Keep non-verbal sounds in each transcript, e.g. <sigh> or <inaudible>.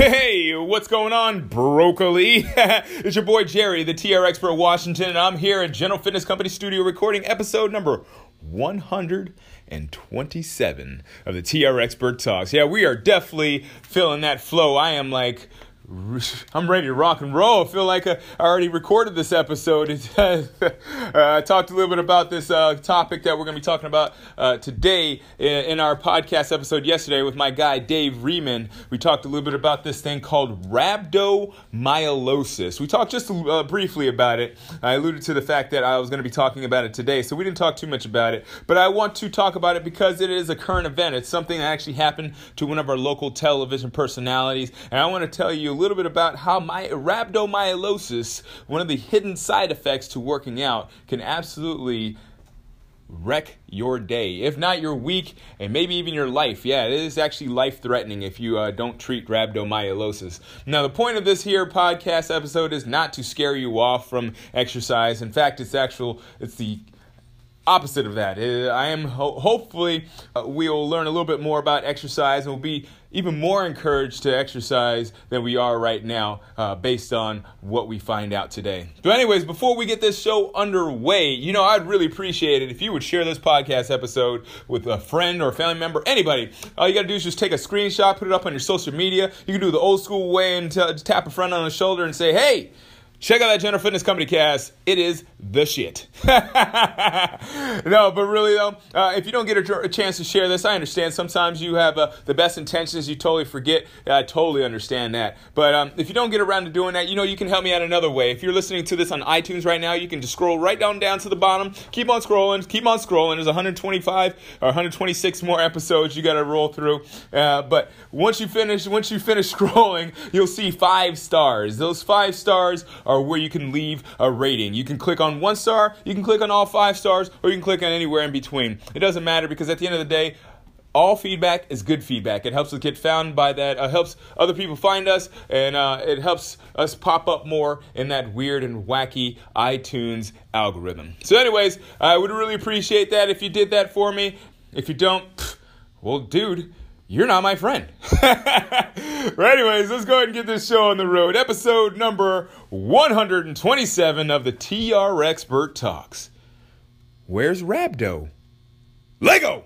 Hey, what's going on, broccoli? <laughs> it's your boy Jerry, the TR Expert Washington, and I'm here at General Fitness Company Studio recording episode number 127 of the TR Expert Talks. Yeah, we are definitely feeling that flow. I am like <laughs> I'm ready to rock and roll. I feel like I already recorded this episode. <laughs> uh, I talked a little bit about this uh, topic that we're going to be talking about uh, today in our podcast episode yesterday with my guy Dave Riemann. We talked a little bit about this thing called rhabdomyolysis. We talked just uh, briefly about it. I alluded to the fact that I was going to be talking about it today, so we didn't talk too much about it. But I want to talk about it because it is a current event. It's something that actually happened to one of our local television personalities, and I want to tell you little bit about how my rhabdomyolysis, one of the hidden side effects to working out, can absolutely wreck your day, if not your week, and maybe even your life. Yeah, it is actually life threatening if you uh, don't treat rhabdomyolysis. Now, the point of this here podcast episode is not to scare you off from exercise. In fact, it's actual. It's the opposite of that. Uh, I am ho- hopefully uh, we'll learn a little bit more about exercise and we'll be even more encouraged to exercise than we are right now uh, based on what we find out today. So, anyways, before we get this show underway, you know, I'd really appreciate it if you would share this podcast episode with a friend or a family member, anybody. All you got to do is just take a screenshot, put it up on your social media. You can do the old school way and t- tap a friend on the shoulder and say, hey, check out that General Fitness Company cast. It is the shit. <laughs> no, but really though, uh, if you don't get a, a, chance to share this, I understand. Sometimes you have uh, the best intentions, you totally forget. I totally understand that. But um, if you don't get around to doing that, you know you can help me out another way. If you're listening to this on iTunes right now, you can just scroll right down down to the bottom. Keep on scrolling, keep on scrolling. There's 125 or 126 more episodes you got to roll through. Uh, but once you finish, once you finish <laughs> scrolling, you'll see five stars. Those five stars are where you can leave a rating. You can click on one star, you can click on all five stars, or you can click on anywhere in between. It doesn't matter because at the end of the day, all feedback is good feedback. It helps us get found by that. Uh, helps other people find us, and uh, it helps us pop up more in that weird and wacky iTunes algorithm. So, anyways, I would really appreciate that if you did that for me. If you don't, well, dude you're not my friend. <laughs> but anyways, let's go ahead and get this show on the road. Episode number 127 of the TR Expert Talks. Where's Rhabdo? Lego!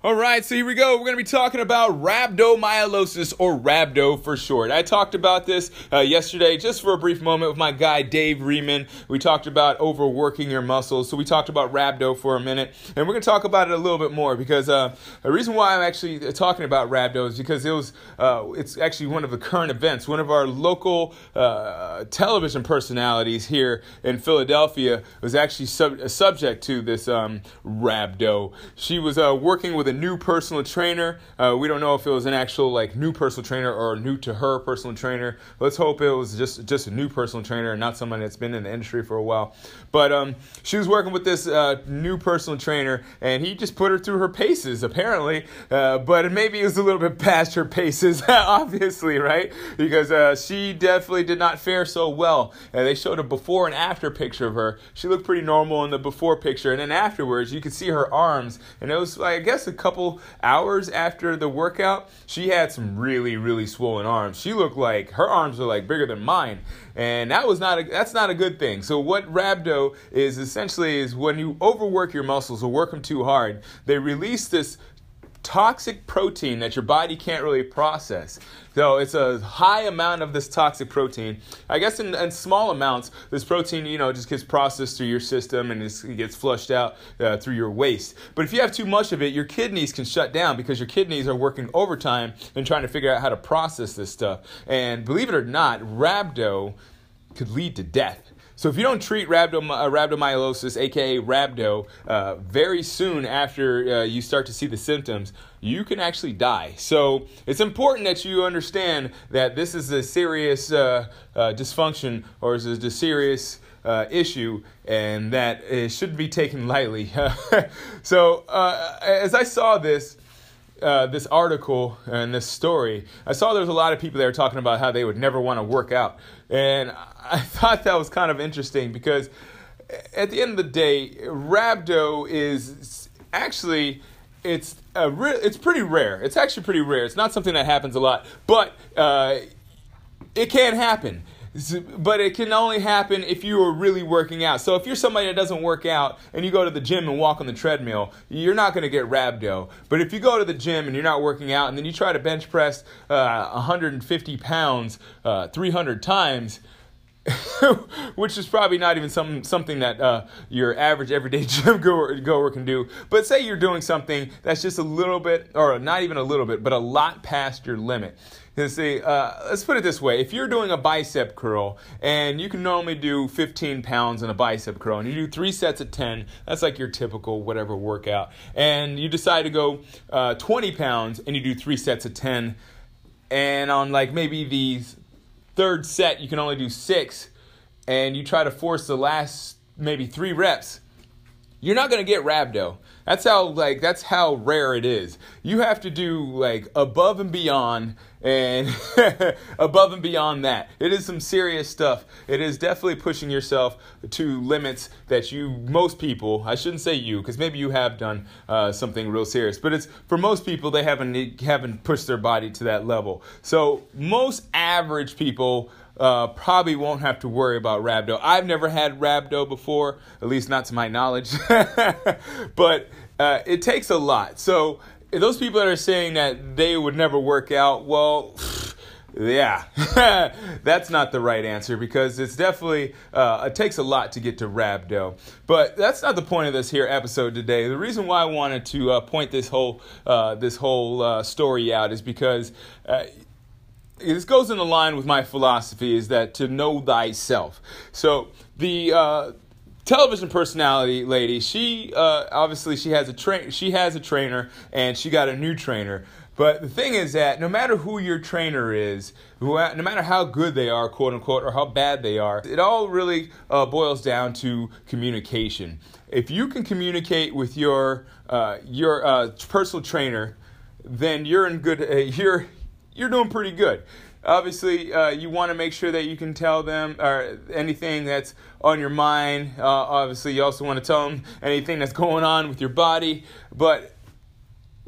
All right, so here we go. We're going to be talking about rhabdomyolysis or rhabdo for short. I talked about this uh, yesterday just for a brief moment with my guy Dave Riemann. We talked about overworking your muscles. So we talked about rhabdo for a minute, and we're going to talk about it a little bit more because uh, the reason why I'm actually talking about rhabdo is because it was uh, it's actually one of the current events. One of our local uh, television personalities here in Philadelphia was actually sub- subject to this um, rhabdo. She was uh, working with a new personal trainer. Uh, we don't know if it was an actual like new personal trainer or new to her personal trainer. Let's hope it was just just a new personal trainer and not someone that's been in the industry for a while. But um, she was working with this uh, new personal trainer, and he just put her through her paces apparently. Uh, but maybe it was a little bit past her paces, <laughs> obviously, right? Because uh, she definitely did not fare so well. they showed a before and after picture of her. She looked pretty normal in the before picture, and then afterwards you could see her arms, and it was like I guess couple hours after the workout, she had some really, really swollen arms. She looked like her arms were like bigger than mine. And that was not a, that's not a good thing. So what rhabdo is essentially is when you overwork your muscles or work them too hard, they release this toxic protein that your body can't really process. So it's a high amount of this toxic protein. I guess in, in small amounts, this protein, you know, just gets processed through your system and it gets flushed out uh, through your waste. But if you have too much of it, your kidneys can shut down because your kidneys are working overtime and trying to figure out how to process this stuff. And believe it or not, rhabdo could lead to death. So if you don't treat rhabdom- uh, rhabdomyolysis, aka rhabdo, uh, very soon after uh, you start to see the symptoms, you can actually die. So it's important that you understand that this is a serious uh, uh, dysfunction or is a serious uh, issue and that it shouldn't be taken lightly. <laughs> so as I saw this, uh, this article and this story, I saw there was a lot of people there talking about how they would never want to work out, and <laughs> I thought that was kind of interesting because at the end of the day, rhabdo is actually it's a re- it's pretty rare. It's actually pretty rare. It's not something that happens a lot, but uh, it can happen but it can only happen if you are really working out. So if you're somebody that doesn't work out and you go to the gym and walk on the treadmill, you're not going to get rhabdo. But if you go to the gym and you're not working out and then you try to bench press uh, 150 pounds uh, 300 times, <laughs> which is probably not even some, something that uh, your average everyday <laughs> gym goer, goer can do. But say you're doing something that's just a little bit, or not even a little bit, but a lot past your limit. You see, uh, let's put it this way: if you're doing a bicep curl and you can normally do 15 pounds in a bicep curl, and you do three sets of 10, that's like your typical whatever workout. And you decide to go uh, 20 pounds and you do three sets of 10, and on like maybe the third set you can only do six, and you try to force the last maybe three reps, you're not gonna get rhabdo. That's how like that's how rare it is. You have to do like above and beyond and <laughs> above and beyond that. It is some serious stuff. It is definitely pushing yourself to limits that you most people, I shouldn't say you because maybe you have done uh, something real serious, but it's for most people they haven't haven't pushed their body to that level. So most average people uh, probably won't have to worry about rhabdo. I've never had rhabdo before, at least not to my knowledge, <laughs> but uh, it takes a lot. So those people that are saying that they would never work out, well. Yeah, <laughs> that's not the right answer because it's definitely uh, it takes a lot to get to rhabdo. But that's not the point of this here episode today. The reason why I wanted to uh, point this whole uh, this whole uh, story out is because uh, this goes in the line with my philosophy is that to know thyself. So the uh, television personality lady, she uh, obviously she has a train, she has a trainer, and she got a new trainer. But the thing is that no matter who your trainer is, no matter how good they are, quote unquote, or how bad they are, it all really uh, boils down to communication. If you can communicate with your uh, your uh, personal trainer, then you're in good. Uh, <laughs> you're you're doing pretty good. Obviously, uh, you want to make sure that you can tell them or anything that's on your mind. Uh, obviously, you also want to tell them anything that's going on with your body. But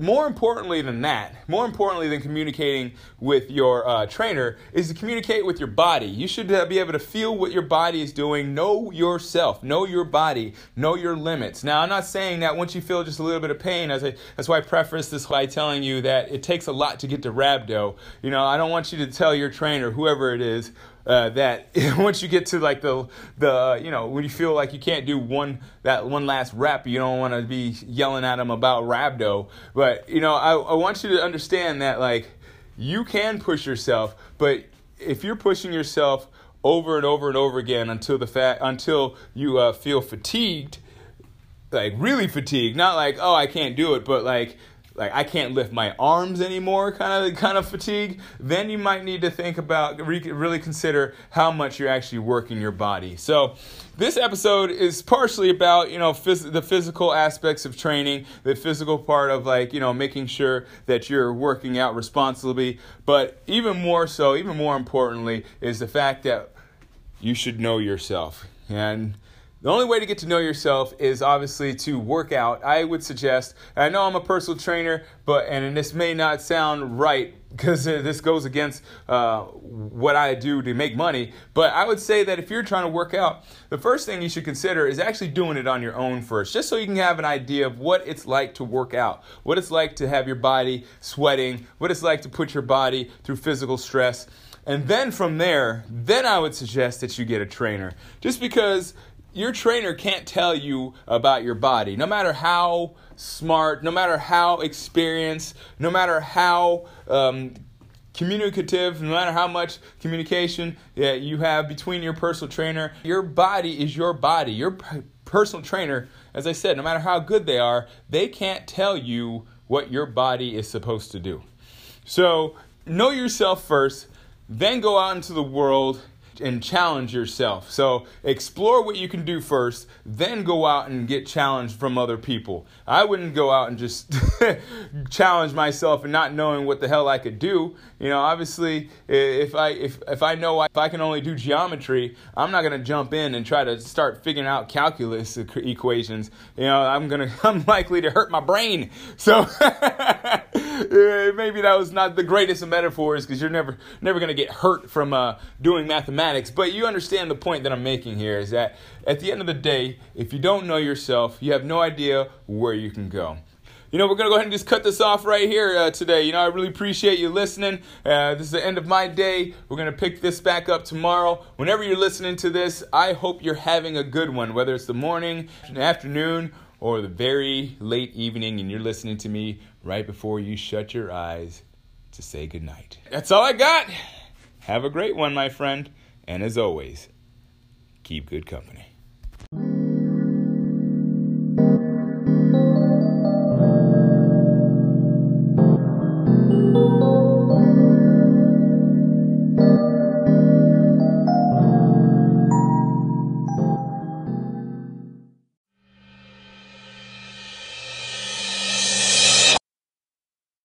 more importantly than that, more importantly than communicating with your uh, trainer, is to communicate with your body. You should be able to feel what your body is doing, know yourself, know your body, know your limits. Now, I'm not saying that once you feel just a little bit of pain, as I, that's why I preface this by telling you that it takes a lot to get to rhabdo. You know, I don't want you to tell your trainer, whoever it is, uh, that <laughs> once you get to like the the you know when you feel like you can't do one that one last rep you don't want to be yelling at them about rhabdo but you know I, I want you to understand that like you can push yourself but if you're pushing yourself over and over and over again until the fact until you uh, feel fatigued like really fatigued not like oh i can't do it but like like I can't lift my arms anymore kind of kind of fatigue, then you might need to think about really consider how much you're actually working your body. So this episode is partially about you know phys- the physical aspects of training, the physical part of like you know making sure that you're working out responsibly, but even more so, even more importantly, is the fact that you should know yourself and the only way to get to know yourself is obviously to work out. I would suggest, I know I'm a personal trainer, but and this may not sound right because <laughs> this goes against uh, what I do to make money. But I would say that if you're trying to work out, the first thing you should consider is actually doing it on your own first, just so you can have an idea of what it's like to work out, what it's like to have your body sweating, what it's like to put your body through physical stress. And then from there, then I would suggest that you get a trainer. Just because your trainer can't tell you about your body. No matter how smart, no matter how experienced, no matter how um, communicative, no matter how much communication yeah, you have between your personal trainer, your body is your body. Your personal trainer, as I said, no matter how good they are, they can't tell you what your body is supposed to do. So, know yourself first, then go out into the world and challenge yourself. So explore what you can do first, then go out and get challenged from other people. I wouldn't go out and just <laughs> challenge myself and not knowing what the hell I could do. You know, obviously, if I if if I know if I can only do geometry, I'm not gonna jump in and try to start figuring out calculus equations. You know, I'm gonna <laughs> I'm likely to hurt my brain. So <laughs> maybe that was not the greatest of metaphors because you're never never gonna get hurt from uh, doing mathematics. But you understand the point that I'm making here is that at the end of the day, if you don't know yourself, you have no idea where you can go you know, we're going to go ahead and just cut this off right here uh, today. You know, I really appreciate you listening. Uh, this is the end of my day. We're going to pick this back up tomorrow. Whenever you're listening to this, I hope you're having a good one, whether it's the morning, afternoon, or the very late evening, and you're listening to me right before you shut your eyes to say goodnight. That's all I got. Have a great one, my friend. And as always, keep good company.